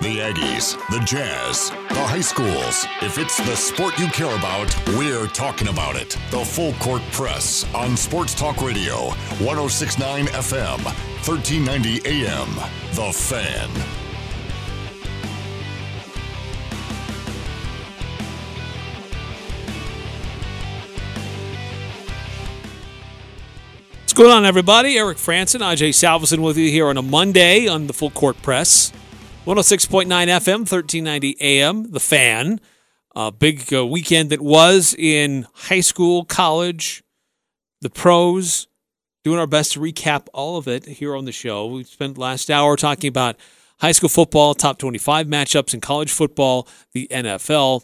The Aggies, the Jazz, the high schools. If it's the sport you care about, we're talking about it. The Full Court Press on Sports Talk Radio, 1069 FM, 1390 AM. The Fan. What's going on, everybody? Eric Frandsen, Ajay Salvesen with you here on a Monday on the Full Court Press. 106.9 FM, 1390 AM, The Fan. A big uh, weekend that was in high school, college, the pros. Doing our best to recap all of it here on the show. We spent last hour talking about high school football, top 25 matchups in college football, the NFL.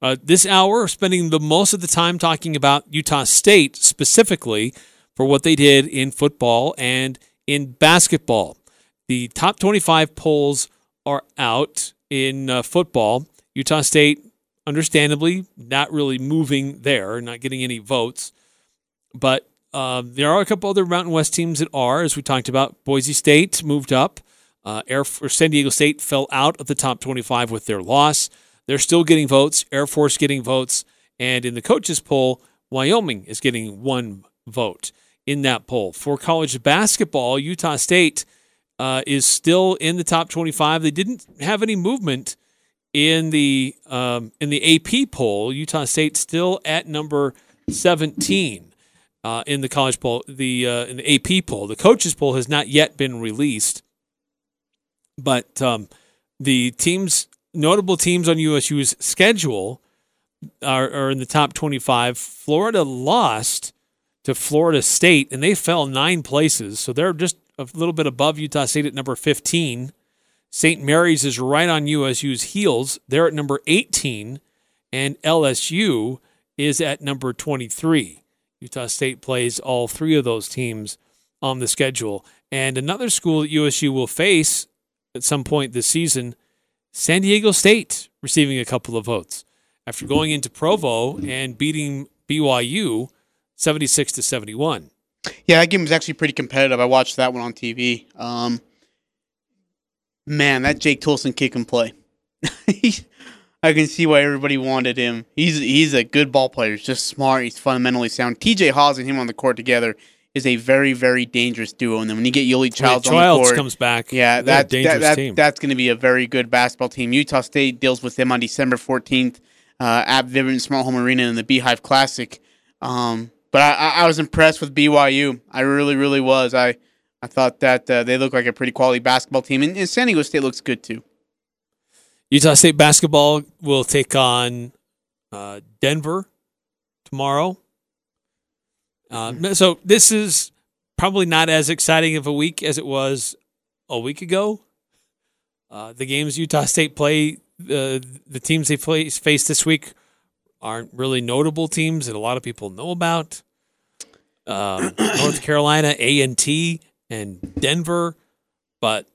Uh, this hour, spending the most of the time talking about Utah State specifically for what they did in football and in basketball. The top 25 polls are out in uh, football. Utah State, understandably, not really moving there, not getting any votes. But uh, there are a couple other Mountain West teams that are, as we talked about. Boise State moved up. Uh, Air or San Diego State fell out of the top 25 with their loss. They're still getting votes. Air Force getting votes, and in the coaches poll, Wyoming is getting one vote in that poll. For college basketball, Utah State uh, is still in the top 25. They didn't have any movement in the um, in the AP poll. Utah State still at number 17 uh, in the college poll. The uh, in the AP poll, the coaches poll has not yet been released, but um, the teams, notable teams on USU's schedule, are, are in the top 25. Florida lost to Florida State, and they fell nine places. So they're just a little bit above Utah State at number 15. St. Mary's is right on USU's heels. They're at number 18, and LSU is at number 23. Utah State plays all three of those teams on the schedule. And another school that USU will face at some point this season, San Diego State, receiving a couple of votes after going into Provo and beating BYU 76 to 71. Yeah, that game was actually pretty competitive. I watched that one on TV. Um, man, that Jake Toolson kick and play. I can see why everybody wanted him. He's he's a good ball player. He's just smart. He's fundamentally sound. TJ Haws and him on the court together is a very very dangerous duo. And then when you get Yoeli Childs When on the Childs court, comes back. yeah, that, that, that that's going to be a very good basketball team. Utah State deals with them on December fourteenth uh, at Vivint Smart Home Arena in the Beehive Classic. Um, but I, I was impressed with BYU. I really, really was. I I thought that uh, they look like a pretty quality basketball team, and, and San Diego State looks good too. Utah State basketball will take on uh, Denver tomorrow. Uh, so this is probably not as exciting of a week as it was a week ago. Uh, the games Utah State play, uh, the teams they play, face this week aren't really notable teams that a lot of people know about. Um, North Carolina, A and T, and Denver, but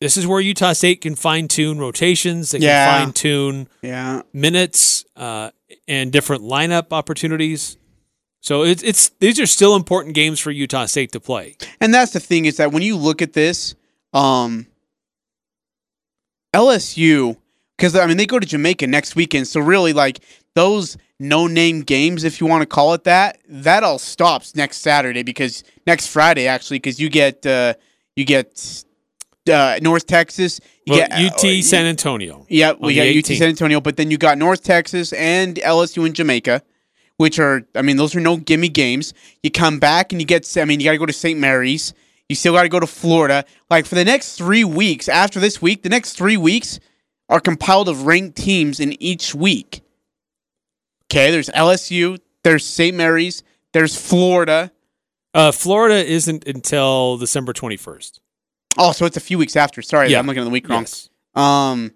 this is where Utah State can fine tune rotations. They can Yeah. fine tune Yeah, minutes uh, and different lineup opportunities. So it's it's these are still important games for Utah State to play. and that's the thing is that when you look at this, um, LSU, because I mean they go to Jamaica next weekend, so really like those no-name games, if you want to call it that, that all stops next Saturday because next Friday actually, because you get uh, you get uh, North Texas, you Well, get UT uh, San Antonio. Yeah, we got UT San Antonio, but then you got North Texas and LSU and Jamaica, which are, I mean, those are no gimme games. You come back and you get, I mean, you got to go to St. Mary's. You still got to go to Florida. Like for the next three weeks, after this week, the next three weeks are compiled of ranked teams in each week. Okay, there's LSU, there's St. Mary's, there's Florida. Uh, Florida isn't until December twenty first. Oh, so it's a few weeks after. Sorry, Yeah. I'm looking at the week wrong. Yes. Um,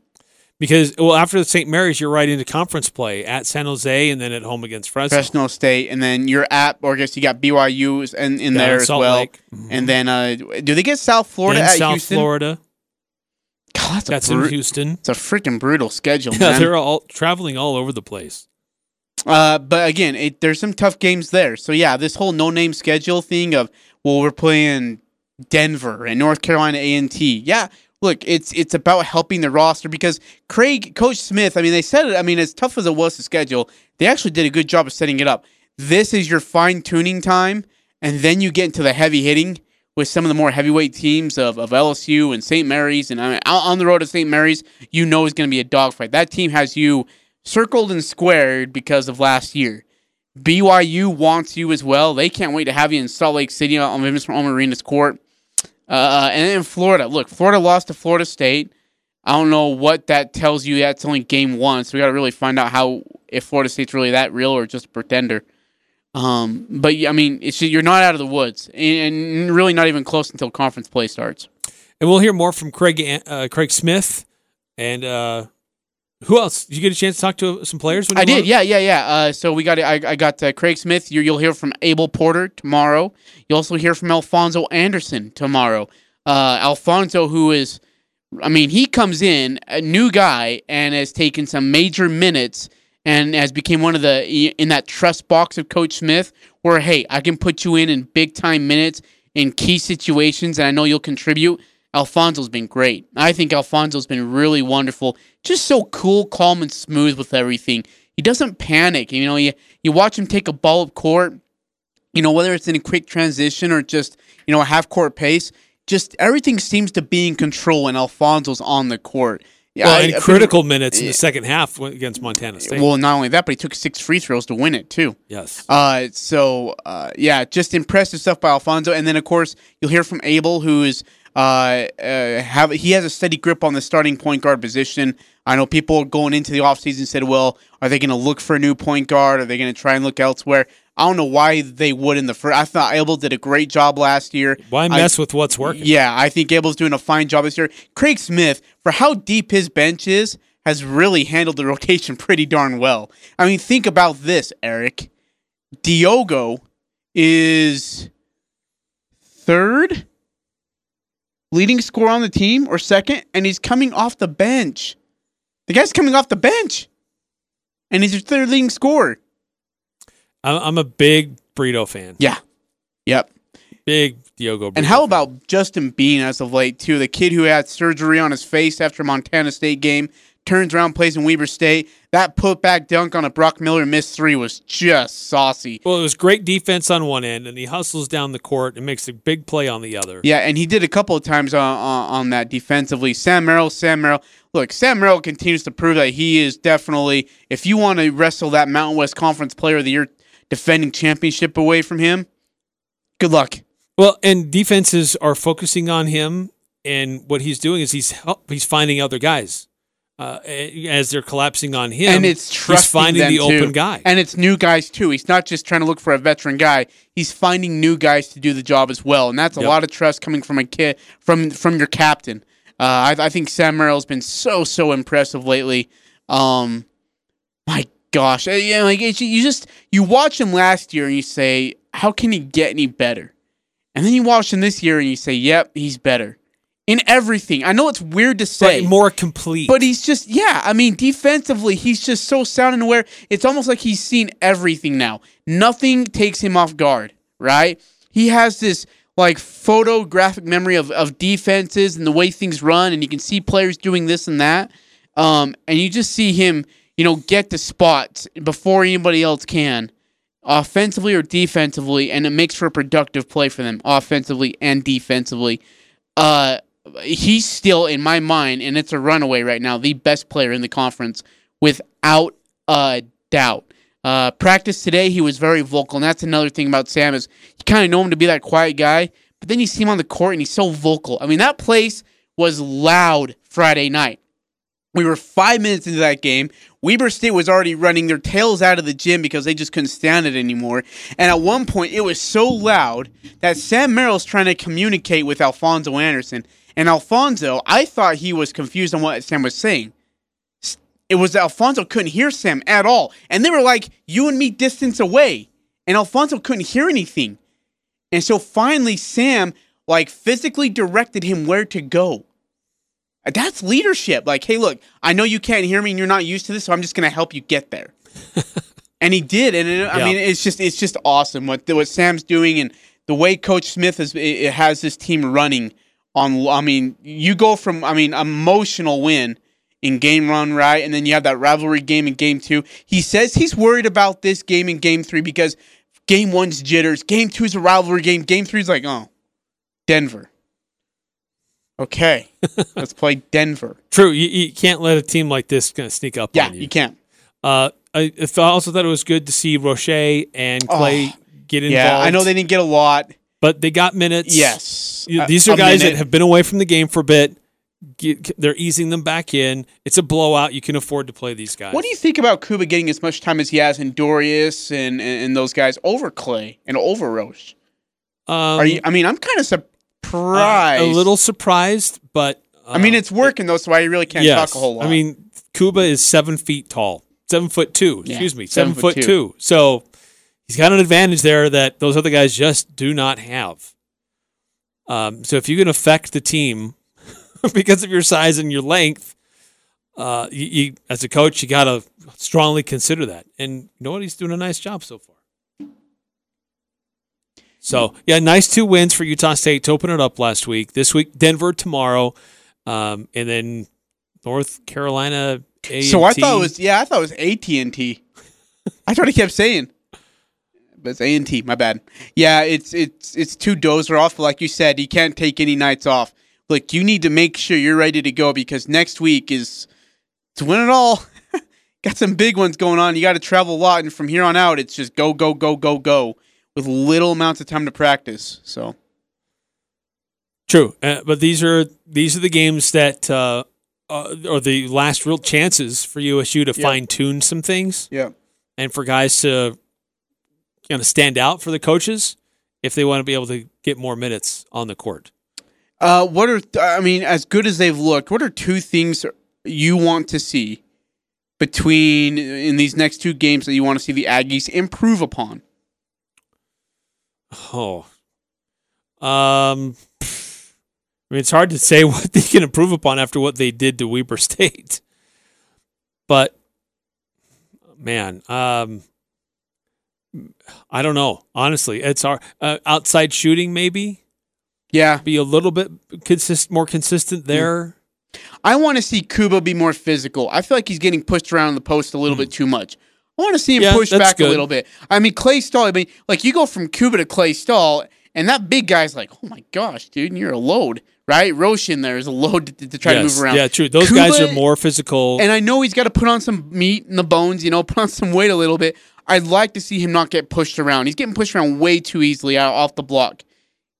Because well, after the St. Mary's, you're right into conference play at San Jose and then at home against Fresno. Fresno State, and then you're at, or I guess you got BYU in, in Down there as well. Mhm. And then, uh, do they get South Florida Then at South Houston? Florida. That's, bru- in Houston. It's a freaking brutal schedule, Yeah, man. they're all traveling all over the place. Uh, but again, it, there's some tough games there. So yeah, this whole no-name schedule thing of well, we're playing Denver and North Carolina A and T. Yeah, look, it's it's about helping the roster because Craig, Coach Smith. I mean, they said it. I mean, as tough as it was to schedule, they actually did a good job of setting it up. This is your fine tuning time, and then you get into the heavy hitting with some of the more heavyweight teams of, of LSU and St. Mary's. And I mean, on the road to St. Mary's, you know is going to be a dogfight. That team has you circled and squared because of last year. BYU wants you as well. They can't wait to have you in Salt Lake City on Vivint Arena's court. Uh, and then Florida. Look, Florida lost to Florida State. I don't know what that tells you. That's only game one, so we got to really find out how if Florida State's really that real or just a pretender. Um, but I mean, it's you're not out of the woods, and really not even close until conference play starts. And we'll hear more from Craig uh, Craig Smith and uh, who else? Did you get a chance to talk to some players? I did. Yeah, yeah, yeah. Uh, so we got I, I got uh, Craig Smith. You, will hear from Abel Porter tomorrow. You'll also hear from Alfonso Anderson tomorrow. Uh, Alfonso, who is, I mean, he comes in a new guy and has taken some major minutes and has became one of the in that trust box of Coach Smith, where hey, I can put you in in big time minutes in key situations, and I know you'll contribute. Alfonso's been great. I think Alfonso's been really wonderful. Just so cool, calm, and smooth with everything. He doesn't panic. You know, you you watch him take a ball up court. You know, whether it's in a quick transition or just you know a half court pace, just everything seems to be in control when Alfonso's on the court. Yeah, well, in I, critical minutes in the second half against Montana State. Well, not only that, but he took six free throws to win it too. Yes. Uh, so uh, yeah, just impressive stuff by Alfonso, and then of course you'll hear from Abel, who is uh, uh, have he has a steady grip on the starting point guard position. I know people going into the offseason said, well, are they going to look for a new point guard? Are they going to try and look elsewhere? I don't know why they would in the first. I thought Abel did a great job last year. Why mess I, with what's working? Yeah, I think Abel's doing a fine job this year. Craig Smith, for how deep his bench is, has really handled the rotation pretty darn well. I mean, think about this, Eric. Diogo is third leading scorer on the team or second, and he's coming off the bench. The guy's coming off the bench, and he's your third leading scorer. I'm a big Brito fan. Yeah. Yep. Big Diogo. Brito and how about Justin Bean as of late too? The kid who had surgery on his face after Montana State game turns around, plays in Weber State. That putback dunk on a Brock Miller missed three was just saucy. Well, it was great defense on one end, and he hustles down the court and makes a big play on the other. Yeah, and he did a couple of times on, on, on that defensively. Sam Merrill, Sam Merrill. Look, Sam Merrill continues to prove that he is definitely, if you want to wrestle that Mountain West Conference Player of the Year defending championship away from him, good luck. Well, and defenses are focusing on him, and what he's doing is he's he's finding other guys uh, as they're collapsing on him. And it's trusting finding the too. open guy. And it's new guys too. He's not just trying to look for a veteran guy. He's finding new guys to do the job as well. And that's a yep. lot of trust coming from a kid from from your captain. Uh, I, I, think Sam Merrill's been so so impressive lately. Um, my gosh, uh, yeah, like you just you watch him last year and you say, how can he get any better? And then you watch him this year and you say, yep, he's better in everything. I know it's weird to say, but more complete. But he's just yeah. I mean, defensively, he's just so sound and aware. It's almost like he's seen everything now. Nothing takes him off guard. Right? He has this like photographic memory of, of defenses and the way things run, and you can see players doing this and that. Um, and you just see him, you know, get the spots before anybody else can, offensively or defensively, and it makes for a productive play for them, offensively and defensively. Uh, he's still in my mind, and it's a runaway right now, the best player in the conference without a doubt. Uh, practice today, he was very vocal, and that's another thing about Sam is you kind of know him to be that quiet guy, but then you see him on the court and he's so vocal. I mean, that place was loud Friday night. We were five minutes into that game. Weber State was already running their tails out of the gym because they just couldn't stand it anymore. And at one point, it was so loud that Sam Merrill's trying to communicate with Alfonso Anderson. And Alfonso, I thought he was confused on what Sam was saying. It was Alfonso couldn't hear Sam at all. And they were like, you and me distance away. And Alfonso couldn't hear anything. And so finally, Sam, like, physically directed him where to go. That's leadership. Like, hey, look, I know you can't hear me and you're not used to this, so I'm just going to help you get there. and he did. And it, I yeah. mean, it's just it's just awesome what what Sam's doing and the way Coach Smith is it has this team running on. I mean, you go from I mean emotional win in game one, right, and then you have that rivalry game in game two. He says he's worried about this game in game three because game one's jitters, game two is a rivalry game, game three is like oh, Denver. Okay, let's play Denver. True, you, you can't let a team like this kind of sneak up Yeah, on you. you can't. Uh, I, I also thought it was good to see Roche and Klay get involved. Yeah, I know they didn't get a lot. but they got minutes. Yes, These are a guys minute. that have been away from the game for a bit. Get, they're easing them back in. It's a blowout. You can afford to play these guys. What do you think about Kuba getting as much time as he has in Dorius and, and, and those guys over Klay and over Roche? Um, Are you? I mean, I'm kind of surprised. a little surprised, but uh, I mean, it's working though, so I really can't yes. talk a whole lot. I mean, Kuba is seven feet tall, seven foot two. Yeah, Excuse me, seven seven, foot foot, two. two. So he's got an advantage there that those other guys just do not have. Um, so if you can affect the team because of your size and your length, uh, you, you as a coach, you got to strongly consider that. And you know what? He's doing a nice job so far. So yeah, nice two wins for Utah State to open it up last week. This week, Denver tomorrow, um, and then North Carolina. A&T. so I thought it was yeah, I thought it was AT and T. I thought he kept saying, but it's A and T. My bad. Yeah, it's it's it's two dozer off. Like you said, you can't take any nights off. Look, you need to make sure you're ready to go because next week is to win it all. got some big ones going on. You got to travel a lot, and from here on out, it's just go, go, go, go, go, with little amounts of time to practice. So True, uh, but these are these are the games that uh, uh, are the last real chances for USU to Yeah. fine tune some things yeah, and for guys to kind of stand out for the coaches if they want to be able to get more minutes on the court. Uh, what are I mean, as good as they've looked, what are two things you want to see between in these next two games that you want to see the Aggies improve upon? Oh, um, I mean it's hard to say what they can improve upon after what they did to Weber State, but man, um, I don't know. Honestly, it's our uh, outside shooting maybe. Yeah, be a little bit consist more consistent there. I want to see Kuba be more physical. I feel like he's getting pushed around the post a little bit too much. I want to see him. Yeah, push back a little bit. I mean, Klay Stall. I mean, like you go from Kuba to Klay Stall, and that big guy's like, "Oh my gosh, dude, you're a load." Right, Roche in there is a load to, to try to move around. Yeah, true. Those guys are more physical. And I know he's got to put on some meat in the bones, you know, put on some weight a little bit. I'd like to see him not get pushed around. He's getting pushed around way too easily out off the block.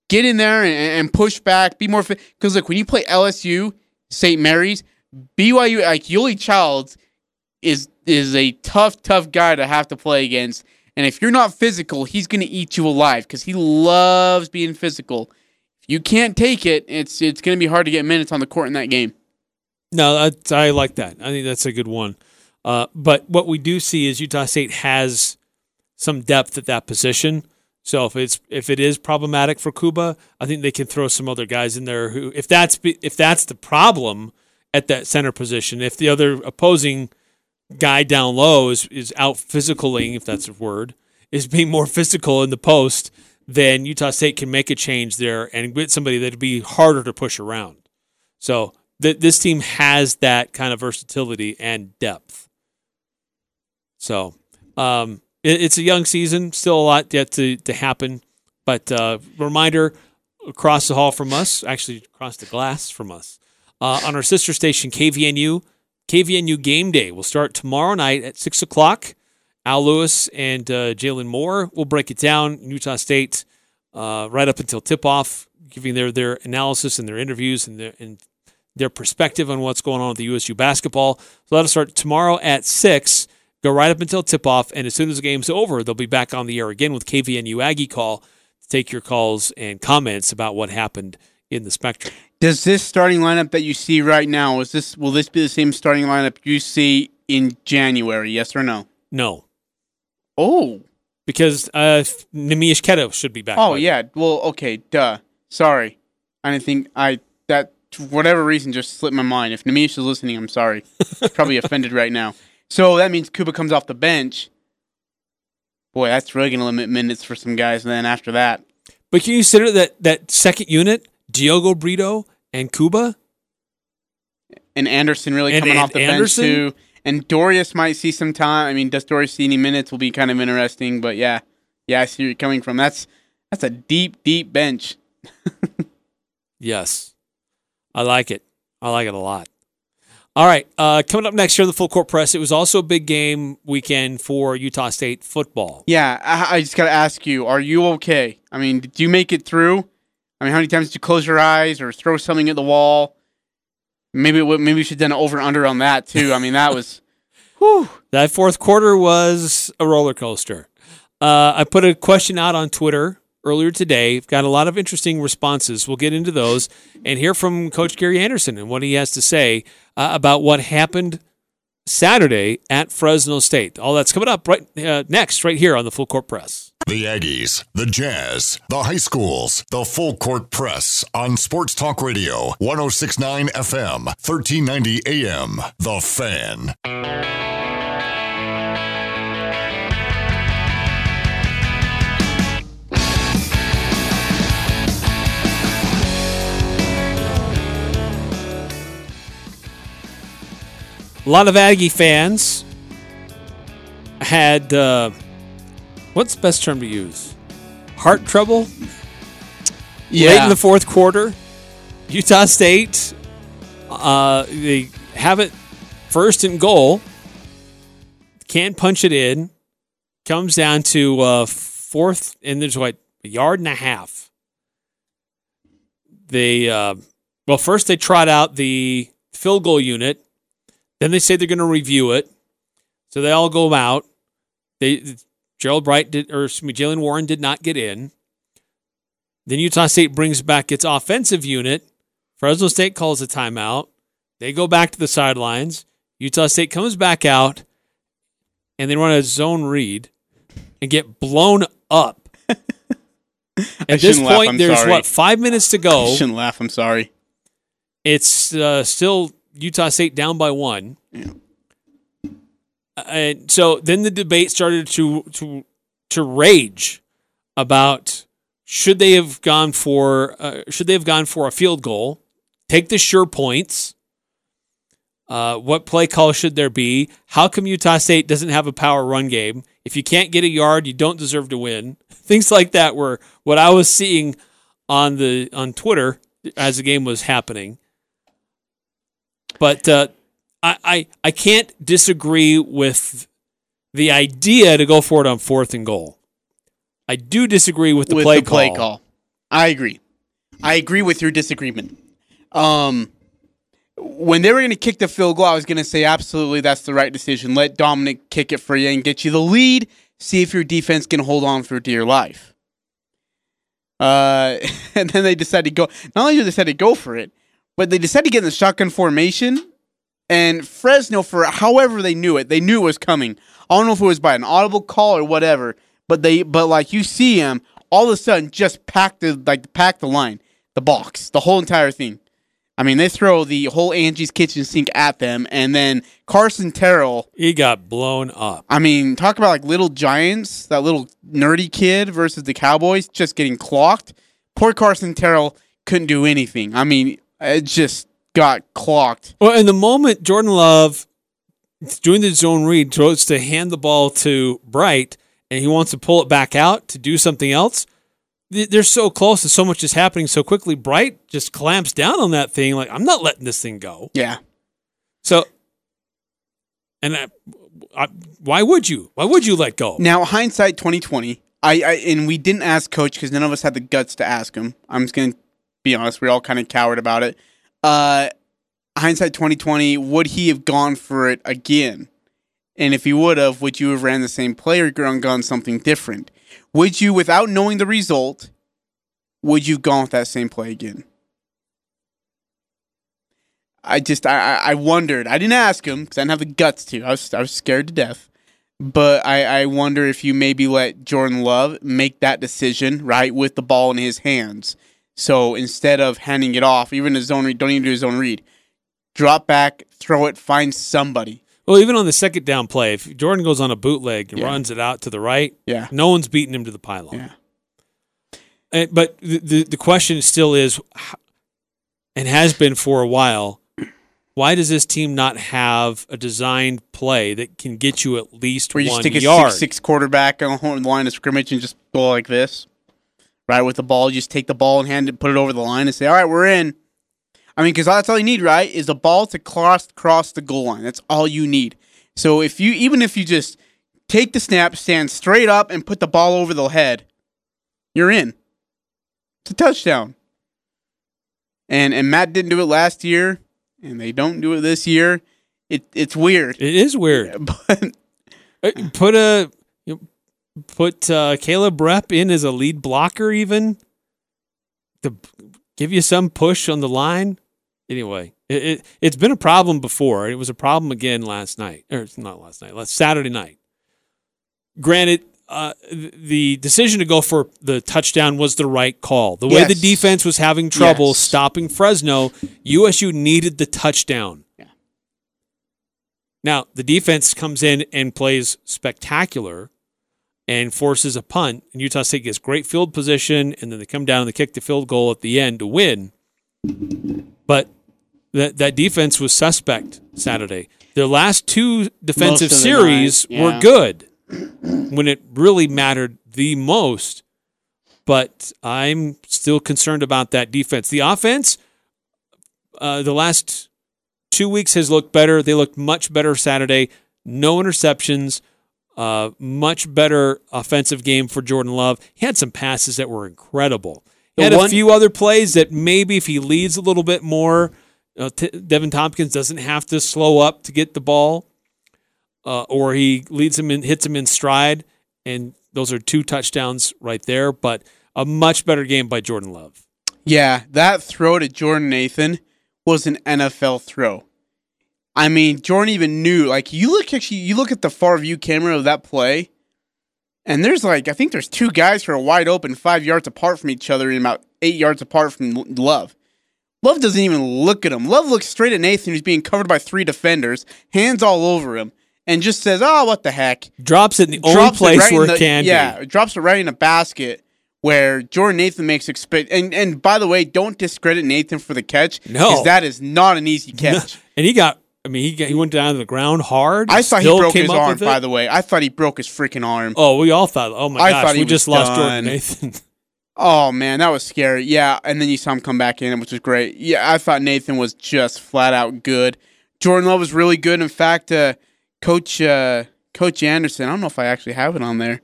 Get in there and, and push back. Be more fit. Because look, when you play LSU, St. Mary's, BYU, like Yoeli Childs is is a tough, tough guy to have to play against. And if you're not physical, he's going to eat you alive because he loves being physical. If you can't take it, it's it's going to be hard to get minutes on the court in that game. No, that's, I like that. I think that's a good one. Uh, but what we do see is Utah State has some depth at that position. So if it's if it is problematic for Kuba, I think they can throw some other guys in there who, if that's if that's the problem at that center position, if the other opposing guy down low is is out physicaling, if that's a word, is being more physical in the post, then Utah State can make a change there and get somebody that'd be harder to push around. So th- this team has that kind of versatility and depth. So um, it, it's a young season, still a lot yet to, to happen. But uh, reminder across the hall from us, actually across the glass from us, uh, on our sister station KVNU, KVNU Game Day will start tomorrow night at six o'clock. Al Lewis and uh, Jalen Moore will break it down. Utah State uh, right up until tip off, giving their their analysis and their interviews and their and their perspective on what's going on with the USU basketball. So that'll start tomorrow at six. Go right up until tip off, and as soon as the game's over, they'll be back on the air again with KVNU Aggie Call to take your calls and comments about what happened in the Spectrum. Does this starting lineup that you see right now is this will this be the same starting lineup you see in January? Yes or no? No, Oh, because uh, Neemias Queta should be back. oh yeah. Well, okay, duh. Sorry, I didn't think I that for whatever reason just slipped my mind. If Neemias is listening, I'm sorry. Probably offended right now. So that means Kuba comes off the bench. Boy, that's really gonna limit minutes for some guys. And Then after that, But can you consider that that second unit Diogo Brito and Kuba. And Anderson really And- coming and off the Anderson? bench too. And Dorius might see some time. I mean, does Dorius see any minutes? Will be kind of interesting. But yeah, yeah, I see where you're coming from. That's that's a deep, deep bench. Yes. I like it. I like it a lot. All right. Uh, coming up next year, the full court press. It was also a big game weekend for Utah State football. Yeah, I, I just gotta ask you: Are you okay? I mean, did you make it through? I mean, how many times did you close your eyes or throw something at the wall? Maybe maybe we should an over and under on that too. I mean, that was. Whew. That fourth quarter was a roller coaster. Uh, I put a question out on Twitter earlier today. I've got a lot of interesting responses. We'll get into those and hear from Coach Gary Anderson and what he has to say uh, about what happened Saturday at Fresno State. All that's coming up right uh, next, right here on the Full Court Press. The Aggies, the Jazz, the high schools, the full court press on Sports Talk Radio, 1069 FM, 1390 AM. The Fan. A lot of Aggie fans had uh, what's the best term to use? Heart trouble late in the fourth quarter. Utah State, uh, they have it first and goal. Can't punch it in. Comes down to uh, fourth, and there's what a yard and a half. They uh, well, first they trot out the field goal unit. Then they say they're going to review it. So they all go out. They Gerold Bright did, or excuse me, Jaylen Warren did not get in. Then Utah State brings back its offensive unit. Fresno State calls a timeout. They go back to the sidelines. Utah State comes back out, and they run a zone read and get blown up. At this point, there's sorry. what five minutes to I go. shouldn't laugh. I'm sorry. It's uh, still Utah State down by one. Yeah. And so then the debate started to to to rage about should they have gone for uh, should they have gone for a field goal, take the sure points. Uh, what play call should there be? How come Utah State doesn't have a power run game? If you can't get a yard, you don't deserve to win. Things like that were what I was seeing on the on Twitter as the game was happening. But uh, I, I I can't disagree with the idea to go for it on fourth and goal. I do disagree with the with play the play call. call. I agree. I agree with your disagreement. Um, when they were going to kick the field goal, I was going to say absolutely that's the right decision. Let Dominik kick it for you and get you the lead. See if your defense can hold on for dear life. Uh, and then they decided to go. Not only did they decide to go for it, but they decided to get in the shotgun formation. And Fresno, for however they knew it, they knew it was coming. I don't know if it was by an audible call or whatever, but they, but like you see him, all of a sudden just pack the like pack the line, the box, the whole entire thing. I mean, they throw the whole Angie's kitchen sink at them, and then Carson Terrell. He got blown up. I mean, talk about like little giants, that little nerdy kid versus the Cowboys just getting clocked. Poor Carson Terrell couldn't do anything. I mean, it just got clocked. Well, in the moment Jordan Love doing the zone read throws to hand the ball to Bright, and he wants to pull it back out to do something else. They're so close, and so much is happening so quickly. Bright just clamps down on that thing, like I'm not letting this thing go. Yeah. So, and I, I, why would you? Why would you let go? Now, hindsight 2020, I, I and we didn't ask coach because none of us had the guts to ask him. I'm just gonna be honest, we are all kind of coward about it. Uh, hindsight 2020, would he have gone for it again? And if he would have, would you have ran the same play or gone something different? Would you, without knowing the result, would you have gone with that same play again? I just I I wondered. I didn't ask him because I didn't have the guts to. I was I was scared to death. But I, I wonder if you maybe let Jordan Love make that decision right with the ball in his hands. So instead of handing it off, even a zone read, don't even do a zone read. Drop back, throw it, find somebody. Well, even on the second down play, if Jordan goes on a bootleg and Yeah. runs it out to the right, Yeah. no one's beating him to the pylon. Yeah. And, but the, the the question still is, and has been for a while. Why does this team not have a designed play that can get you at least Where you one stick a yard? six six quarterback on the line of scrimmage and just go like this, right with the ball. Just take the ball and hand it, put it over the line, and say, "All right, we're in." I mean, because that's all you need, right? Is a ball to cross cross the goal line. That's all you need. So if you even if you just take the snap, stand straight up, and put the ball over the head, you're in. It's a touchdown. And and Matt didn't do it last year, and they don't do it this year. It it's weird, It is weird. but Put a put uh, Caleb Repp in as a lead blocker, even to give you some push on the line. Anyway, it, it it's been a problem before. It was a problem again last night, or not last night, last Saturday night. Granted, uh, the decision to go for the touchdown was the right call. The way the defense was having trouble Yes. stopping Fresno, USU needed the touchdown. Yeah. Now, the defense comes in and plays spectacular and forces a punt, and Utah State gets great field position, and then they come down and they kick the field goal at the end to win. But that that defense was suspect Saturday. Their last two defensive Most of the series night, were good when it really mattered the most. But I'm still concerned about that defense. The offense, uh, the last two weeks has looked better. They looked much better Saturday. No interceptions. Uh, much better offensive game for Jordan Love. He had some passes that were incredible. He had a few other plays that maybe if he leads a little bit more, uh, T- Deven Thompkins doesn't have to slow up to get the ball, uh, or he leads him and hits him in stride, and those are two touchdowns right there. But a much better game by Jordan Love. Yeah, that throw to Jordan Nathan was an NFL throw. I mean, Jordan even knew. Like you look actually, you look at the far view camera of that play, and there's like I think there's two guys who are wide open, five yards apart from each other, and about eight yards apart from Love. Love doesn't even look at him. Love looks straight at Nathan, who's being covered by three defenders, hands all over him, and just says, "Oh, what the heck." Drops it in the only drops it place right where the- it can yeah, be. drops it right in a basket where Jordan Nathan makes expect. And and by the way, don't discredit Nathan for the catch. No. that is not an easy catch. And he got. I mean, he he went down to the ground hard. I thought he broke his arm. By the way, I thought he broke his freaking arm. Oh, we all thought. Oh my I gosh, we just lost Jordan done. Nathan. Oh man, that was scary. Yeah, and then you saw him come back in, which was great. Yeah, I thought Nathan was just flat out good. Jordan Love was really good. In fact, uh, Coach uh, Coach Anderson, I don't know if I actually have it on there,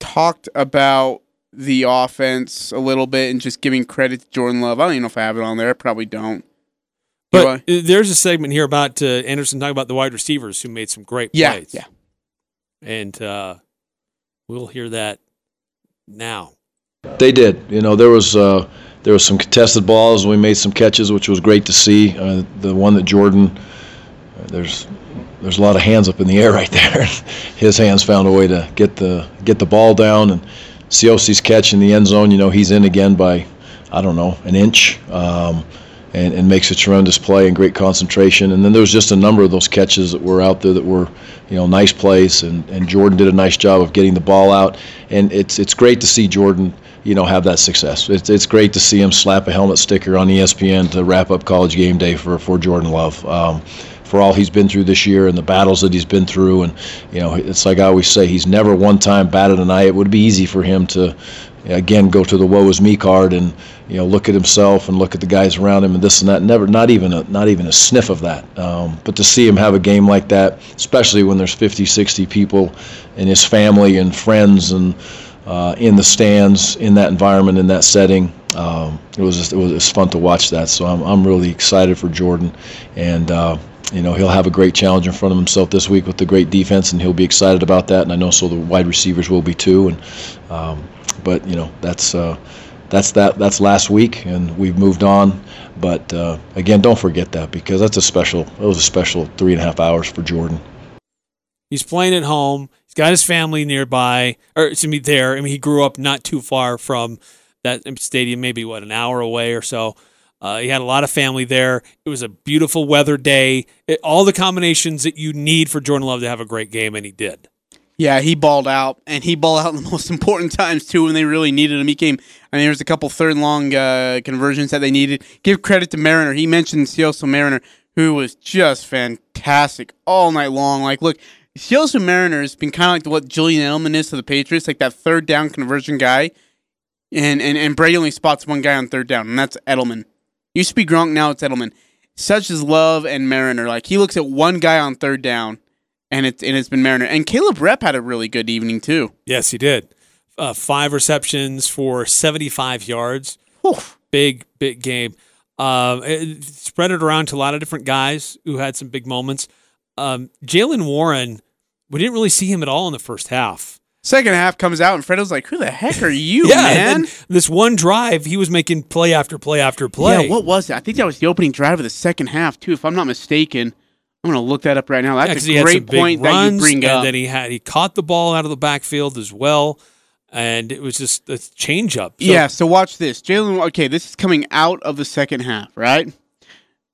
talked about the offense a little bit and just giving credit to Jordan Love. I don't even know if I have it on there. I probably don't. Do But I? uh, there's a segment here about uh, Anderson talking about the wide receivers who made some great Yeah, plays. yeah. And uh, we'll hear that now. They did. You know, there was uh, there was some contested balls. We made some catches, which was great to see. Uh, the one that Jordan, uh, there's there's a lot of hands up in the air right there. His hands found a way to get the get the ball down, and Siaosi's catch in the end zone. You know, he's in again by I don't know an inch. Um, and, and makes a tremendous play and great concentration. And then there was just a number of those catches that were out there that were, you know, nice plays. And, and Jordan did a nice job of getting the ball out. And it's it's great to see Jordan, you know, have that success. It's it's great to see him slap a helmet sticker on ESPN to wrap up College Game Day for for Jordan Love. Um, for all he's been through this year and the battles that he's been through, and you know, it's like I always say, he's never one time batted an eye. It would be easy for him to, again, go to the "woe is me" card and you know look at himself and look at the guys around him and this and that. Never, not even a not even a sniff of that. Um, but to see him have a game like that, especially when there's 50, 60 people and his family and friends and uh, in the stands in that environment in that setting, um, it was just, it was, fun to watch that. So I'm I'm really excited for Jordan, and. Uh, you know he'll have a great challenge in front of himself this week with the great defense, and he'll be excited about that. And I know so the wide receivers will be too. And um, but you know that's uh, that's that that's last week, and we've moved on. But uh, again, don't forget that because that's a special. It was a special three and a half hours for Jordan. He's playing at home. He's got his family nearby, or to me there. I mean, he grew up not too far from that stadium, maybe what an hour away or so. Uh, he had a lot of family there. It was a beautiful weather day. It, all the combinations that you need for Jordan Love to have a great game, and he did. Yeah, he balled out, and he balled out in the most important times too when they really needed him. He came. I mean, there was a couple third and long uh, conversions that they needed. Give credit to Mariner. He mentioned Siaosi Mariner, who was just fantastic all night long. Like, look, Siaosi Mariner has been kind of like what Julian Edelman is to the Patriots, like that third down conversion guy. And and and Brady only spots one guy on third down, and that's Edelman. Used to be Gronk, now it's Edelman. Such as Love and Mariner. Like he looks at one guy on third down, and it's and it's been Mariner. And Caleb Repp had a really good evening too. Yes, he did. Uh, five receptions for 75 yards. Whew. Big, big game. Um, it spread it around to a lot of different guys who had some big moments. Um, Jaylen Warren, we didn't really see him at all in the first half. Second half comes out, and Fredo's like, "Who the heck are you, yeah, man?" this one drive, he was making play after play after play. Yeah, what was it? I think that was the opening drive of the second half too, if I'm not mistaken. I'm gonna look that up right now. Yeah, That's 'cause a he had some great point that you bring and up. then he had he caught the ball out of the backfield as well, and it was just a change up. So- yeah, so watch this. Jaylen. Okay, this is coming out of the second half, right?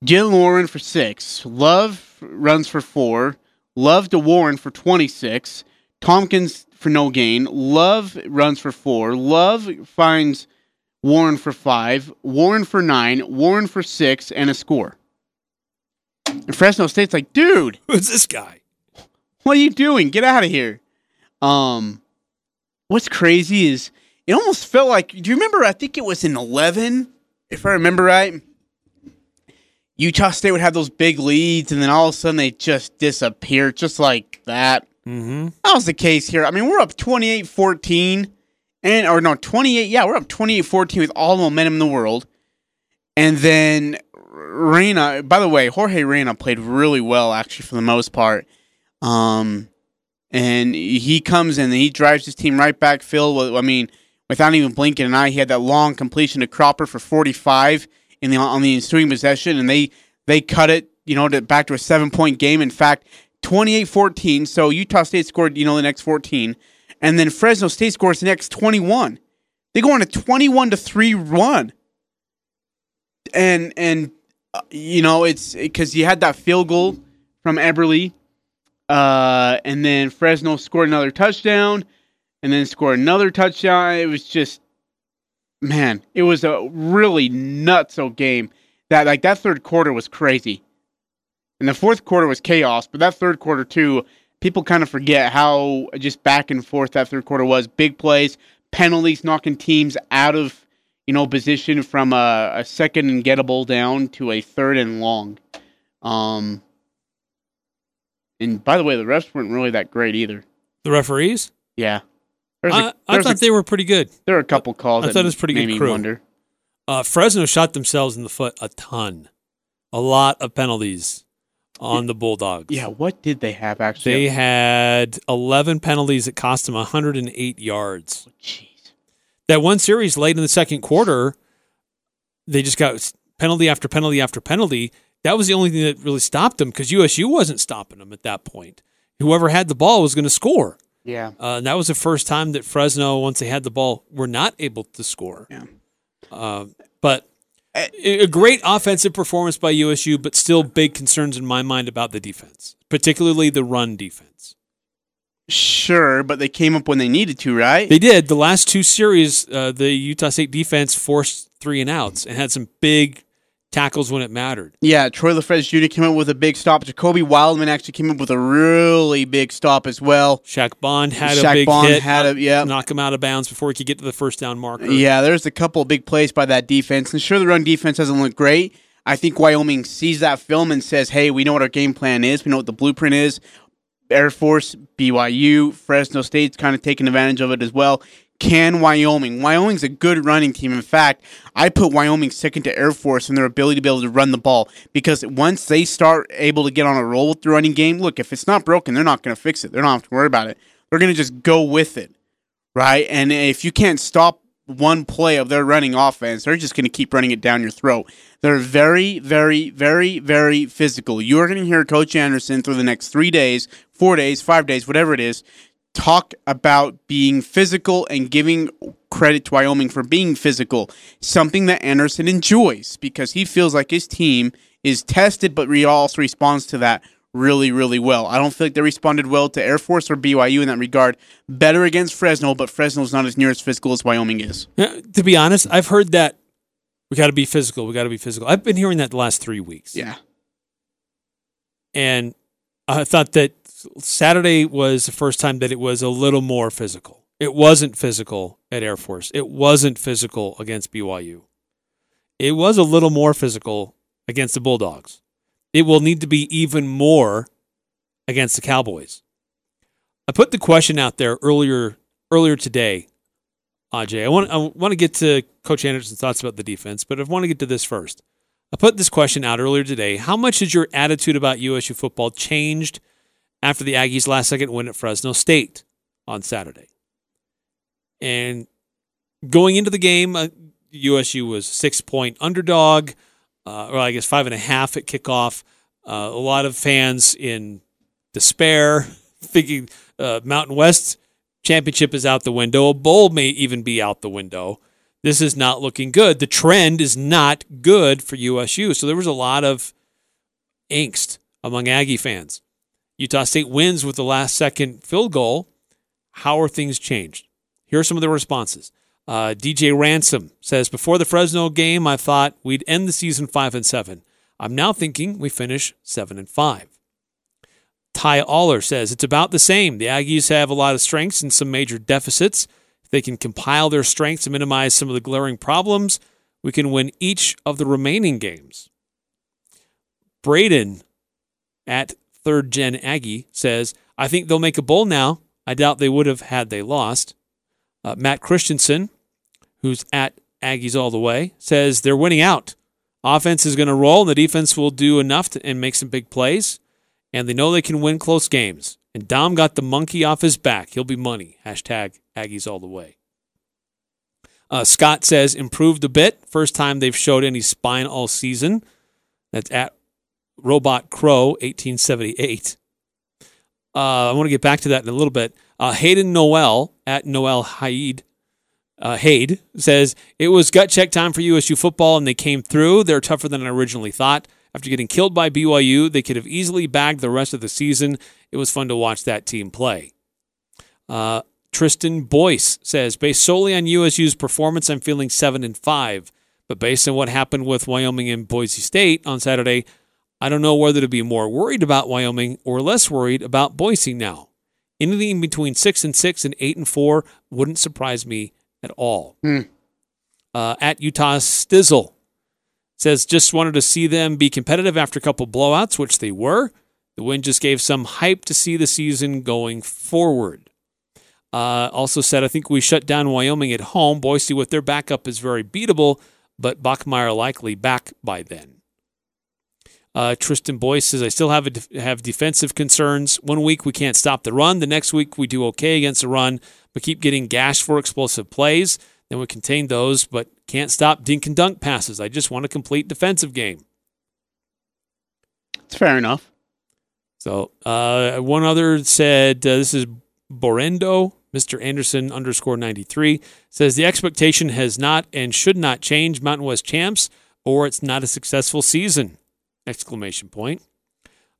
Jaylen Warren for six. Love runs for four. Love to Warren for 26. Thompkins for no gain. Love runs for four. Love finds Warren for five. Warren for nine. Warren for six, and a score. And Fresno State's like, dude, who's this guy? what are you doing? Get out of here. Um, what's crazy is it almost felt like. Do you remember? I think it was in eleven, if I remember right. Utah State would have those big leads, and then all of a sudden they just disappear, just like that. Mm-hmm. That was the case here. I mean, we're up 28-14, and or no, 28. Yeah, we're up 28-14 with all the momentum in the world. And then Reyna, by the way, Jorge Reyna played really well actually for the most part. Um, and he comes in and he drives his team right back. Phil, I mean, without even blinking an eye, he had that long completion to Cropper for 45 in the on the ensuing possession, and they they cut it, you know, to, back to a seven point game. In fact, 28-14. So Utah State scored, you know, the next 14, and then Fresno State scores the next 21. They go on a 21 to three run, and and you know it's because you had that field goal from Eberle, uh, and then Fresno scored another touchdown, and then scored another touchdown. It was just man, it was a really nutso game. That like that third quarter was crazy. And the fourth quarter was chaos, but that third quarter too, people kind of forget how just back and forth that third quarter was. Big plays, penalties knocking teams out of, you know, position from a, a second and gettable down to a third and long. Um and by the way, the refs weren't really that great either. The referees? Yeah. There's a- I, I there's a- thought they were pretty good. there were a couple calls. I thought it was pretty good crew. Wonder. Uh, Fresno shot themselves in the foot a ton. A lot of penalties on the Bulldogs. Yeah, what did they have actually? They had 11 penalties that cost them 108 yards. Jeez. That one series late in the second quarter, they just got penalty after penalty after penalty. That was the only thing that really stopped them because USU wasn't stopping them at that point. Whoever had the ball was going to score. Yeah. Uh, and that was the first time that Fresno, once they had the ball, were not able to score. Yeah. Uh, but a a great offensive performance by USU, but still big concerns in my mind about the defense, particularly the run defense. Sure, but they came up when they needed to, right? They did the last two series. Uh, the Utah State defense forced three and outs and had some big tackles when it mattered. yeah, Troy Lefeged Jr. came up with a big stop. Jacoby Wildman actually came up with a really big stop as well. Shaq Bond had Shaq a big Bond hit, had a- yeah. knock him out of bounds before he could get to the first down marker. Yeah, there's a couple of big plays by that defense. And sure, the run defense doesn't look great. I think Wyoming sees that film and says, hey, we know what our game plan is. We know what the blueprint is. Air Force, BYU, Fresno State's kind of taking advantage of it as well. Can Wyoming? Wyoming's a good running team. In fact, I put Wyoming second to Air Force in their ability to be able to run the ball because once they start able to get on a roll with the running game, look, if it's not broken, they're not going to fix it. They're not have to worry about it. They're going to just go with it right? And if you can't stop one play of their running offense, they're just going to keep running it down your throat. They're very, very, very, very physical. You are going to hear Coach Anderson through the next three days, four days, five days, whatever it is, talk about being physical and giving credit to Wyoming for being physical, something that Anderson enjoys because he feels like his team is tested, but he also responds to that really, really well. I don't feel like they responded well to Air Force or BYU in that regard. Better against Fresno, but Fresno's not as near as physical as Wyoming is. Yeah, to be honest, I've heard that we got to be physical. We got to be physical. I've been hearing that the last three weeks. Yeah. And I thought that Saturday was the first time that it was a little more physical. It wasn't physical at Air Force. It wasn't physical against BYU. It was a little more physical against the Bulldogs. It will need to be even more against the Cowboys. I put the question out there earlier earlier today, Aj. I want I want to get to Coach Anderson's thoughts about the defense, but I want to get to this first. I put this question out earlier today. How much has your attitude about USU football changed after the Aggies' last second win at Fresno State on Saturday? And going into the game, uh, USU was six point underdog, uh, or I guess five and a half at kickoff. Uh, a lot of fans in despair, thinking uh, Mountain West championship is out the window. A bowl may even be out the window. This is not looking good. The trend is not good for USU. So there was a lot of angst among Aggie fans. Utah State wins with the last second field goal. How are things changed? Here are some of the responses. Uh, DJ Ransom says, Before the Fresno game, I thought we'd end the season 5 and 7. I'm now thinking we finish 7 and 5. Ty Aller says, It's about the same. The Aggies have a lot of strengths and some major deficits. If they can compile their strengths and minimize some of the glaring problems, we can win each of the remaining games. Braden at Third Gen Aggie says, I think they'll make a bowl now. I doubt they would have had they lost. Uh, Matt Christensen, who's at Aggies all the way, says they're winning out. Offense is going to roll, and the defense will do enough to, and make some big plays. And they know they can win close games. And Dom got the monkey off his back. He'll be money. Hashtag Aggies all the way. Uh, Scott says improved a bit. First time they've showed any spine all season. That's at Robot Crow 1878. Uh, I want to get back to that in a little bit. Uh, Hayden Noel at Noel Haid uh, says it was gut check time for USU football, and they came through. They're tougher than I originally thought. After getting killed by BYU, they could have easily bagged the rest of the season. It was fun to watch that team play. Uh, Tristan Boyce says, based solely on USU's performance, I'm feeling seven and five. But based on what happened with Wyoming and Boise State on Saturday, I don't know whether to be more worried about Wyoming or less worried about Boise now. Anything between six and six and eight and four wouldn't surprise me at all. Uh, at Utah Stizzle says just wanted to see them be competitive after a couple blowouts, which they were. The win just gave some hype to see the season going forward. Uh, also said, I think we shut down Wyoming at home. Boise with their backup is very beatable, but Bachmeier likely back by then. Uh, Tristan Boyce says, I still have a def- have defensive concerns. One week we can't stop the run. The next week we do okay against the run, but keep getting gashed for explosive plays. Then we contain those, but can't stop dink and dunk passes. I just want a complete defensive game. It's fair enough. So uh, one other said, uh, this is Borendo, Mr. Anderson underscore 93, says the expectation has not and should not change Mountain West champs or it's not a successful season. Exclamation point.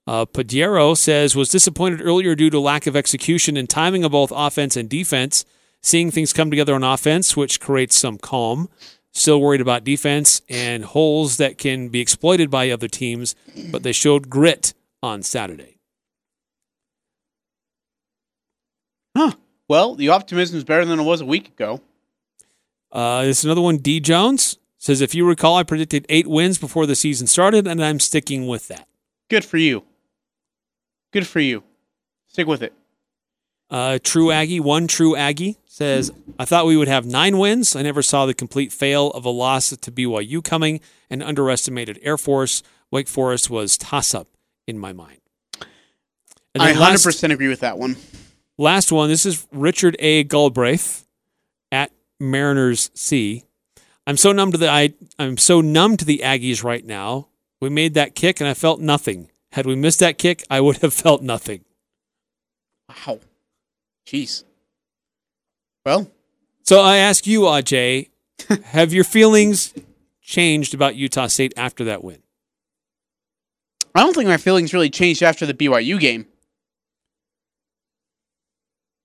Uh, Padiero says was disappointed earlier due to lack of execution and timing of both offense and defense. Seeing things come together on offense, which creates some calm. Still worried about defense and holes that can be exploited by other teams, but they showed grit on Saturday. Huh. Well, the optimism is better than it was a week ago. Uh, this is another one. D Jones says, if you recall, I predicted eight wins before the season started, and I'm sticking with that. Good for you. Good for you. Stick with it. Uh, true Aggie, one true Aggie says, I thought we would have nine wins. I never saw the complete fail of a loss to BYU coming and underestimated Air Force. Wake Forest was toss up in my mind. And I 100% last, agree with that one. last one. This is Richard A. Galbraith at Mariners C. I'm so numb to the I, I'm so numb to the Aggies right now. We made that kick and I felt nothing. Had we missed that kick, I would have felt nothing. Wow. Jeez. Well, So I ask you, Aj, have your feelings changed about Utah State after that win? I don't think my feelings really changed after the BYU game.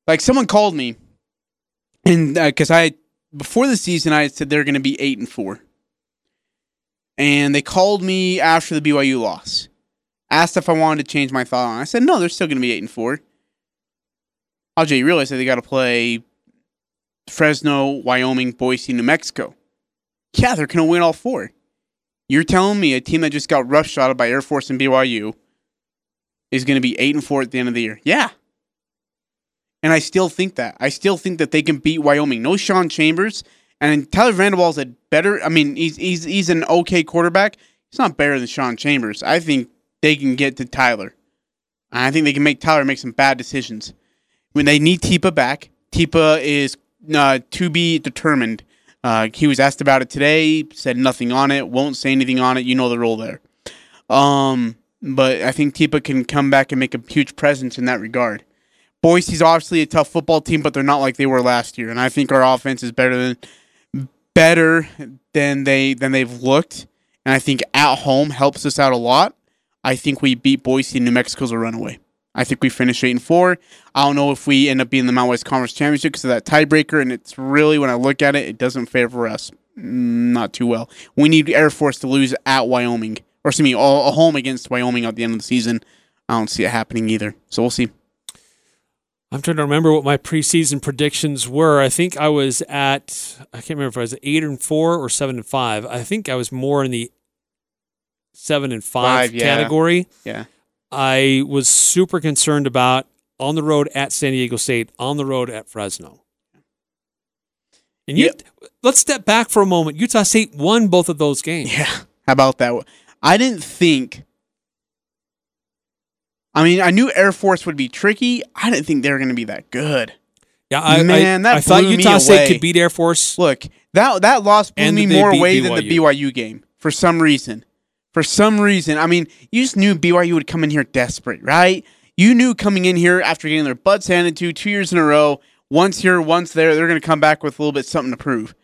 Like someone called me, and uh, because I before the season I had said they're going to be eight and four, and they called me after the BYU loss, asked if I wanted to change my thought on. I said no, they're still going to be eight and four. Ajay, you realize that they got to play Fresno, Wyoming, Boise, New Mexico. Yeah, they're going to win all four. You're telling me a team that just got roughshod by Air Force and BYU is going to be eight and four at the end of the year? Yeah. And I still think that. I still think that they can beat Wyoming. No Sean Chambers. And Tyler Vander Waal's a better I mean, he's he's he's an okay quarterback. He's not better than Sean Chambers. I think they can get to Tyler. I think they can make Tyler make some bad decisions. When they need Tipa back, Tipa is uh, to be determined. Uh, he was asked about it today, said nothing on it, won't say anything on it. You know the role there. Um, but I think Tipa can come back and make a huge presence in that regard. Boise's obviously a tough football team, but they're not like they were last year. And I think our offense is better than better than they than they've looked. And I think at home helps us out a lot. I think we beat Boise New Mexico's a runaway. I think we finish eight and four. I don't know if we end up being the Mountain West Conference Championship because of that tiebreaker, and it's really when I look at it, it doesn't favor us Mm, not too well. We need Air Force to lose at Wyoming, or excuse me, a home against Wyoming at the end of the season. I don't see it happening either. So we'll see. I'm trying to remember what my preseason predictions were. I think I was at I can't remember if I was at eight and four or seven and five. I think I was more in the seven and five, Five, yeah. category. Yeah. I was super concerned about on the road at San Diego State, on the road at Fresno. And you, let's step back for a moment. Utah State won both of those games. Yeah. How about that? I didn't think. I mean, I knew Air Force would be tricky. I didn't think they were going to be that good. Yeah, I, Man, I, that I thought Utah State could beat Air Force. Look, that that loss blew me more away than the BYU. BYU game for some reason. For some reason, I mean, you just knew BYU would come in here desperate, right? You knew coming in here after getting their butts handed to two years in a row, once here, once there, they're going to come back with a little bit something to prove.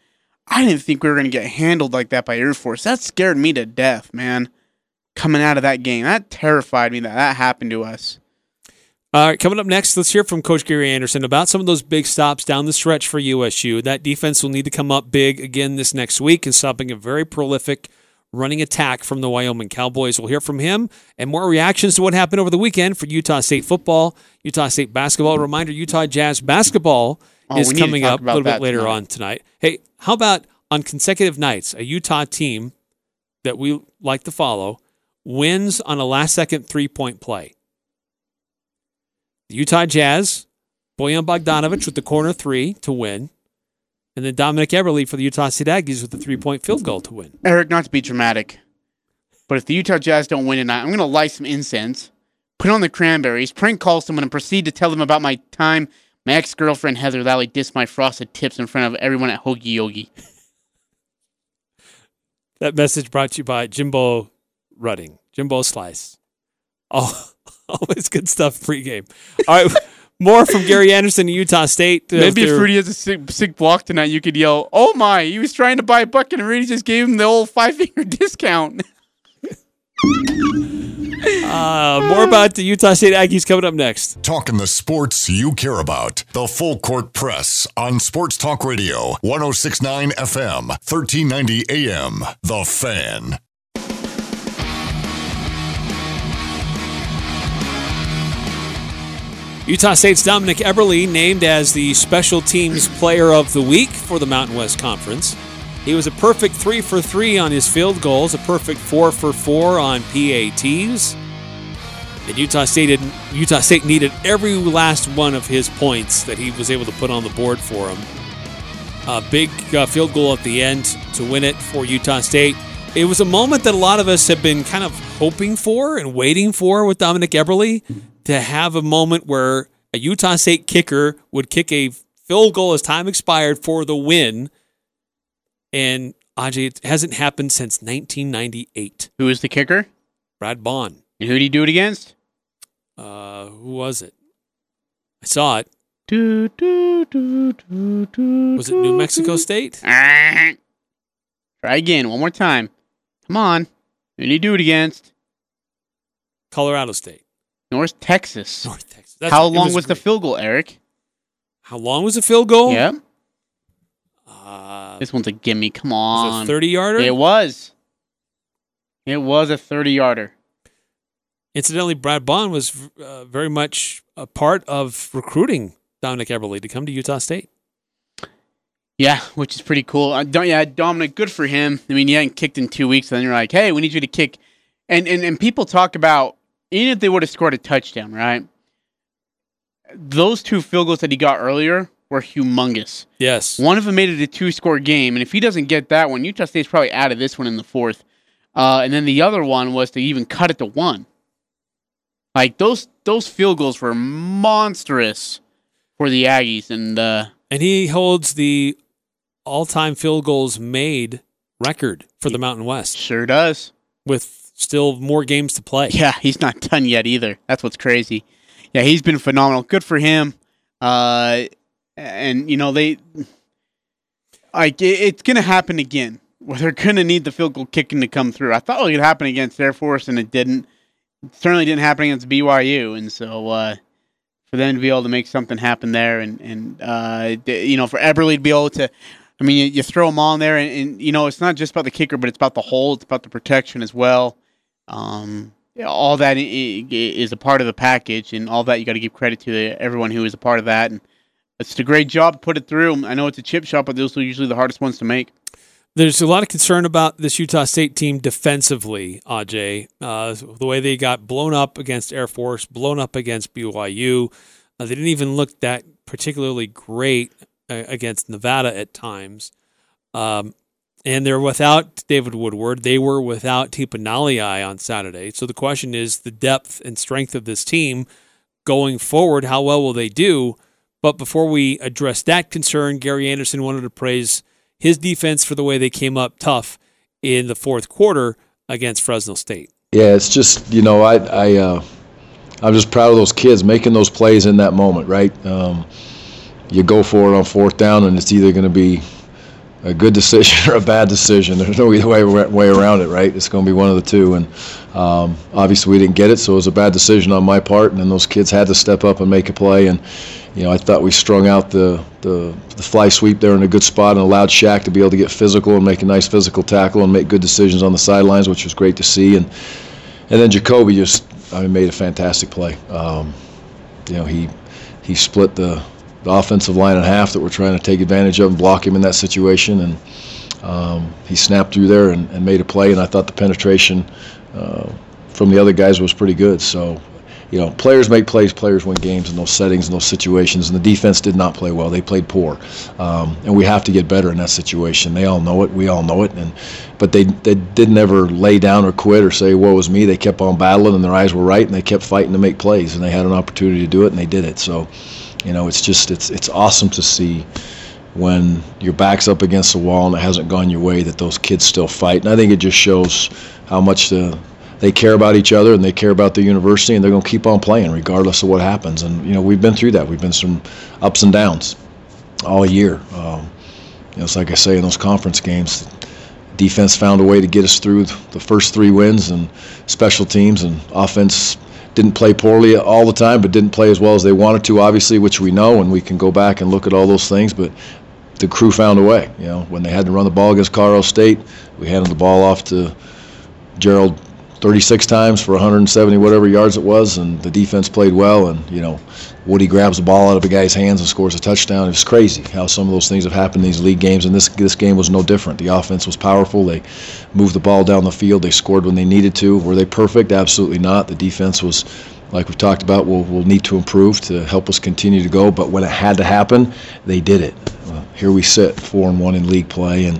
I didn't think we were going to get handled like that by Air Force. That scared me to death, man. Coming out of that game, that terrified me that that happened to us. All right, coming up next, let's hear from Coach Gary Anderson about some of those big stops down the stretch for USU. That defense will need to come up big again this next week and stopping a very prolific running attack from the Wyoming Cowboys. We'll hear from him and more reactions to what happened over the weekend for Utah State football, Utah State basketball. Reminder Utah Jazz basketball Oh, is we need to coming up a little bit later tonight. on tonight. Hey, how about on consecutive nights, a Utah team that we like to follow wins on a last second three point play? The Utah Jazz, Boyan Bogdanovich with the corner three to win, and then Dominik Eberle for the Utah State Aggies with the three point field goal to win. Eric, not to be dramatic, but if the Utah Jazz don't win tonight, I'm going to light some incense, put on the cranberries, prank call someone, and proceed to tell them about my time my ex girlfriend Heather Lally dissed my frosted tips in front of everyone at Hoagie Yogi. That message brought to you by Jimbo Rudding, Jimbo Slice. Oh, always good stuff pregame. All right, more from Gary Anderson, Utah State. Uh, Maybe if Rudy has a sick, sick block tonight, you could yell, "Oh my!" He was trying to buy a bucket, and Rudy just gave him the old five finger discount. uh, more about the Utah State Aggies coming up next. Talking the sports you care about. The Full Court Press on Sports Talk Radio, 1069 FM, 1390 AM. The Fan. Utah State's Dominik Eberle named as the Special Teams Player of the Week for the Mountain West Conference. He was a perfect three for three on his field goals, a perfect four for four on PATs. And Utah State Utah State needed every last one of his points that he was able to put on the board for him. A big uh, field goal at the end to win it for Utah State. It was a moment that a lot of us have been kind of hoping for and waiting for with Dominik Eberle to have a moment where a Utah State kicker would kick a field goal as time expired for the win. And Ajay, it hasn't happened since 1998. Who was the kicker? Brad Bond. And who did he do it against? Uh, who was it? I saw it. Do, do, do, do, do, Was it New Mexico State? Try again, one more time. Come on. Who did he do it against? Colorado State. North Texas. North Texas. That's How long was, the great. field goal, Eric? How long was the field goal? Yeah. Uh, This one's a gimme. Come on. it a 30 yarder? It was. It was a 30 yarder. Incidentally, Brad Bond was uh, very much a part of recruiting Dominik Eberle to come to Utah State. Yeah, which is pretty cool. Uh, don't, yeah, Dominik, good for him. I mean, he hadn't kicked in two weeks, and then you're like, hey, we need you to kick. And, and, and people talk about, even if they would have scored a touchdown, right? Those two field goals that he got earlier were humongous. Yes. One of them made it a two score game, and if he doesn't get that one, Utah State's probably out of this one in the fourth. Uh, and then the other one was to even cut it to one. Like those those field goals were monstrous for the Aggies, and uh, And he holds the all-time field goals made record for the Mountain West sure does. with still more games to play. Yeah, he's not done yet either. That's what's crazy. Yeah, he's been phenomenal. Good for him. Uh, and you know they like it, it's gonna happen again. Where they're gonna need the field goal kicking to come through. I thought it would happen against Air Force, and it didn't. It certainly didn't happen against BYU, and so uh, for them to be able to make something happen there, and and uh, you know for Eberle to be able to. I mean, you, you throw them on there, and, and you know it's not just about the kicker, but it's about the hole. It's about the protection as well. Um, yeah, all that is a part of the package, and all that you got to give credit to everyone who is a part of that. And it's a great job to put it through. I know it's a chip shot, but those are usually the hardest ones to make. There's a lot of concern about this Utah State team defensively, Aj. Uh, the way they got blown up against Air Force, blown up against BYU. Uh, they didn't even look that particularly great uh, against Nevada at times. Um, and they're without David Woodward. They were without Tipa Galeai on Saturday. So the question is the depth and strength of this team going forward. How well will they do? But before we address that concern, Gary Anderson wanted to praise his defense for the way they came up tough in the fourth quarter against Fresno State. Yeah, it's just you know I I uh, I'm just proud of those kids making those plays in that moment, right? Um, you go for it on fourth down, and it's either going to be a good decision or a bad decision. There's no either way way around it, right? It's going to be one of the two, and um, obviously we didn't get it, so it was a bad decision on my part. And then those kids had to step up and make a play, and you know I thought we strung out the the, the fly sweep there in a good spot and allowed Shaq to be able to get physical and make a nice physical tackle and make good decisions on the sidelines, which was great to see. And and then Jacoby just I mean, made a fantastic play. Um, you know, he he split the, the offensive line in half that we're trying to take advantage of and block him in that situation, and um, he snapped through there and, and made a play. And I thought the penetration uh, from the other guys was pretty good. So. You know, players make plays, players win games in those settings, and those situations, and the defense did not play well. They played poor, um, and we have to get better in that situation. They all know it. We all know it, and but they they didn't ever lay down or quit or say woe was me. They kept on battling, and their eyes were right, and they kept fighting to make plays, and they had an opportunity to do it, and they did it. So, you know, it's just it's it's awesome to see when your back's up against the wall and it hasn't gone your way that those kids still fight. And I think it just shows how much the they care about each other and they care about the university and they're going to keep on playing regardless of what happens. And you know we've been through that. We've been some ups and downs all year. Um, you know, it's like I say in those conference games, defense found a way to get us through the first three wins, and special teams and offense didn't play poorly all the time, but didn't play as well as they wanted to, obviously, which we know, and we can go back and look at all those things. But the crew found a way. You know, when they had to run the ball against Colorado State, we handed the ball off to Gerold 36 times for 170 whatever yards it was, and the defense played well. And you know, Woody grabs the ball out of a guy's hands and scores a touchdown. It's crazy how some of those things have happened in these league games, and this this game was no different. The offense was powerful. They moved the ball down the field. They scored when they needed to. Were they perfect? Absolutely not. The defense was. Like we've talked about, we'll, we'll need to improve to help us continue to go. But when it had to happen, they did it. Well, here we sit, four and one in league play, and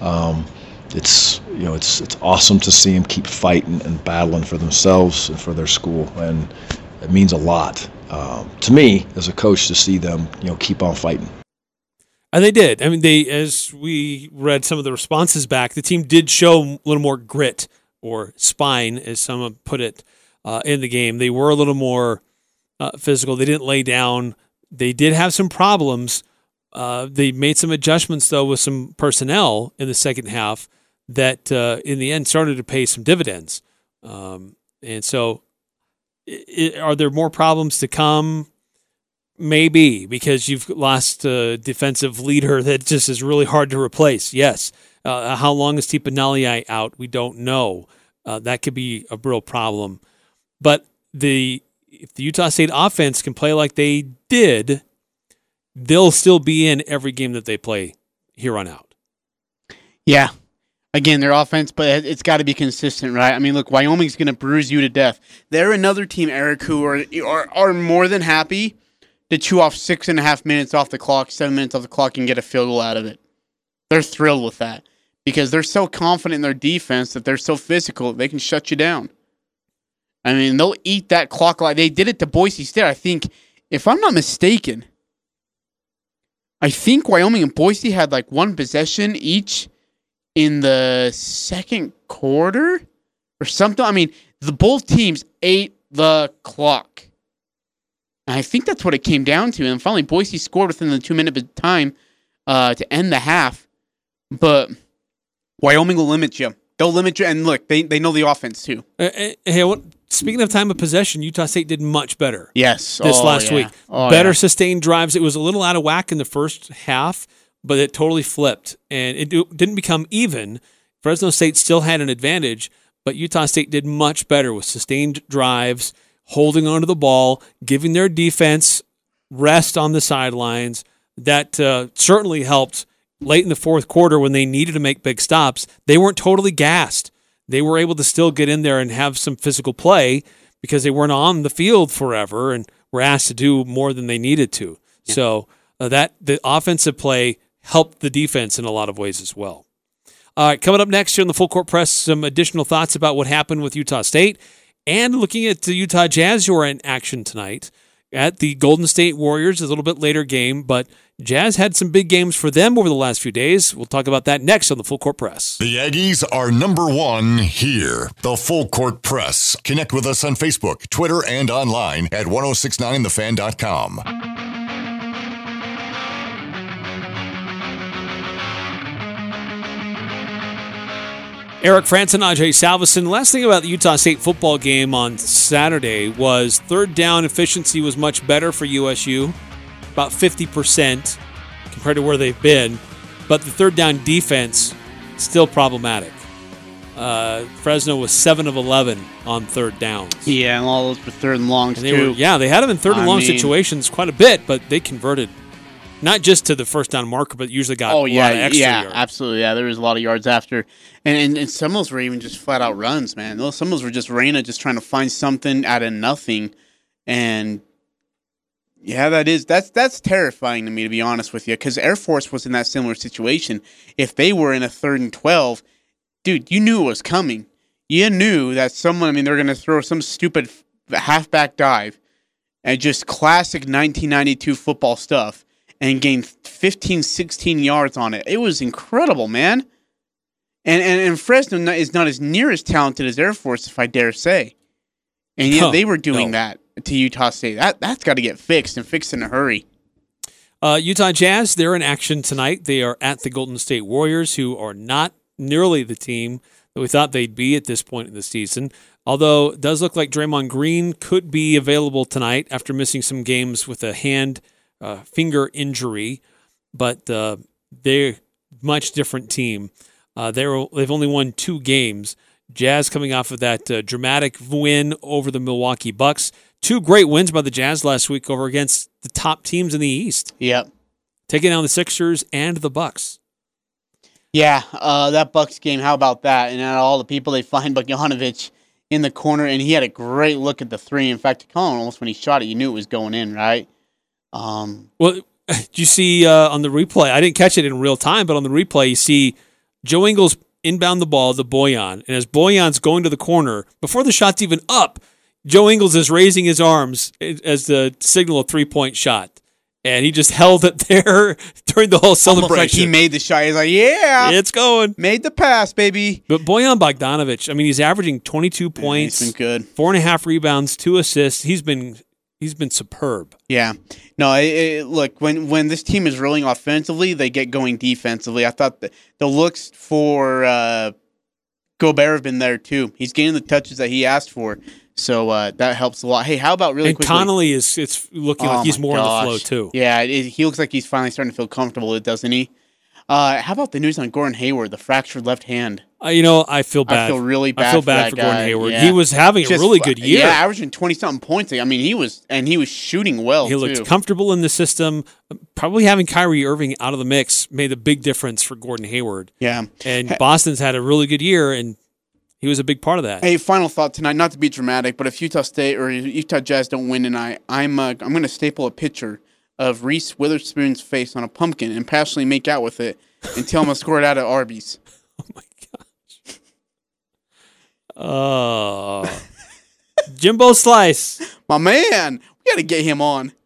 um, it's you know it's it's awesome to see them keep fighting and battling for themselves and for their school, and it means a lot um, to me as a coach to see them you know keep on fighting. And they did. I mean, they as we read some of the responses back, the team did show a little more grit or spine, as someone put it, uh, in the game. They were a little more uh, physical. They didn't lay down. They did have some problems. Uh, they made some adjustments though with some personnel in the second half that uh, in the end started to pay some dividends. Um, and so I- are there more problems to come? Maybe because you've lost a defensive leader that just is really hard to replace. Yes. Uh, how long is Tipanali out? We don't know. Uh, that could be a real problem. But the if the Utah State offense can play like they did, they'll still be in every game that they play here on out. Yeah. Again, their offense, but it- it's got to be consistent, right? I mean, look, Wyoming's going to bruise you to death. They're another team, Eric, who are, are are more than happy to chew off six and a half minutes off the clock, seven minutes off the clock, and get a field goal out of it. They're thrilled with that because they're so confident in their defense that they're so physical they can shut you down. I mean, they'll eat that clock like they did it to Boise State. I think, if I'm not mistaken, I think Wyoming and Boise had like one possession each in the second quarter or something. I mean, the both teams ate the clock. And I think that's what it came down to. And finally, Boise scored within the two minute time uh, to end the half. But Wyoming will limit you. They'll limit you. And look, they, they know the offense too. Uh, uh, hey, what, speaking of time of possession, Utah State did much better. Yes. this Oh, last yeah. week. Oh, Better yeah. sustained drives. It was a little out of whack in the first half, but it totally flipped and it didn't become even. Fresno State still had an advantage, but Utah State did much better with sustained drives, holding onto the ball, giving their defense rest on the sidelines. That uh, certainly helped late in the fourth quarter when they needed to make big stops. They weren't totally gassed. They were able to still get in there and have some physical play because they weren't on the field forever and were asked to do more than they needed to. So uh, that the offensive play helped the defense in a lot of ways as well. All right, coming up next here in the full court press, some additional thoughts about what happened with Utah State and looking at the Utah Jazz who are in action tonight at the Golden State Warriors, a little bit later game, but Jazz had some big games for them over the last few days. We'll talk about that next on the full court press. The Aggies are number one here. The Full Court Press. Connect with us on Facebook, Twitter, and online at 1069thefan.com. Eric Frandsen, Ajay Salvesen. Last thing about the Utah State football game on Saturday was third down efficiency was much better for USU, about 50% compared to where they've been. But the third down defense, still problematic. Uh, Fresno was 7 of 11 on third downs. Yeah, and all those were third and longs And they too. were, yeah, they had them in third and I long mean- situations quite a bit, but they converted not just to the first down marker, but usually got Oh a lot of yeah, extra yeah, yards. absolutely. Yeah, there was a lot of yards after, and, and and some of those were even just flat out runs, man. Those some of those were just Reyna just trying to find something out of nothing, and yeah, that is that's that's terrifying to me to be honest with you, because Air Force was in that similar situation. If they were in a third and twelve, dude, you knew it was coming. You knew that someone. I mean, they're going to throw some stupid halfback dive, and just classic 1992 football stuff and gained 15, 16 yards on it. It was incredible, man. And and, and Fresno is not as near as talented as Air Force, if I dare say. And yet No, they were doing no. that to Utah State. That that's got to get fixed and fixed in a hurry. Uh, Utah Jazz, they're in action tonight. They are at the Golden State Warriors, who are not nearly the team that we thought they'd be at this point in the season. Although it does look like Draymond Green could be available tonight after missing some games with a hand uh, finger injury, but uh, they're much different team. Uh, they're they've only won two games. Jazz coming off of that uh, dramatic win over the Milwaukee Bucks. Two great wins by the Jazz last week over against the top teams in the East, Yep. taking down the Sixers and the Bucks. Yeah, uh, that Bucks game. How about that? And out of all the people, they find Bogdanovich in the corner, and he had a great look at the three. In fact, Colin almost when he shot it, you knew it was going in, right? Um, Well, do you see uh, on the replay? I didn't catch it in real time, but on the replay, you see Joe Ingles inbound the ball to Boyan, and as Boyan's going to the corner, before the shot's even up, Joe Ingles is raising his arms as the signal a three point shot, and he just held it there during the whole almost celebration. like he made the shot. He's like, "Yeah, it's going. made the pass, baby." But Boyan Bogdanovich, I mean, he's averaging 22 points, He's been good. four and a half rebounds, two assists. He's been he's been superb. Yeah. No, it, it, look, when when this team is rolling offensively, they get going defensively. I thought the, the looks for uh, Gobert have been there too. He's getting the touches that he asked for. So uh, that helps a lot. Hey, how about really and quickly? Conley is it's looking Oh like he's more in the flow too. Yeah, it, he looks like he's finally starting to feel comfortable, doesn't he? Uh, how about the news on Gordon Hayward, the fractured left hand? Uh, you know, I feel I bad. feel really bad I feel for bad for Gordon guy. Hayward. Yeah. He was having a really good year. Yeah, averaging twenty something points. I mean, he was and he was shooting well He looked too. comfortable in the system. Probably having Kyrie Irving out of the mix made a big difference for Gordon Hayward. yeah. And Boston's had a really good year, and he was a big part of that. Hey, final thought tonight. Not to be dramatic, but if Utah State or Utah Jazz don't win tonight, I'm uh, I'm going to staple a picture of Reese Witherspoon's face on a pumpkin and passionately make out with it until I'm gonna score it out at Arby's. Oh, Jimbo Slice. My man, we got to get him on.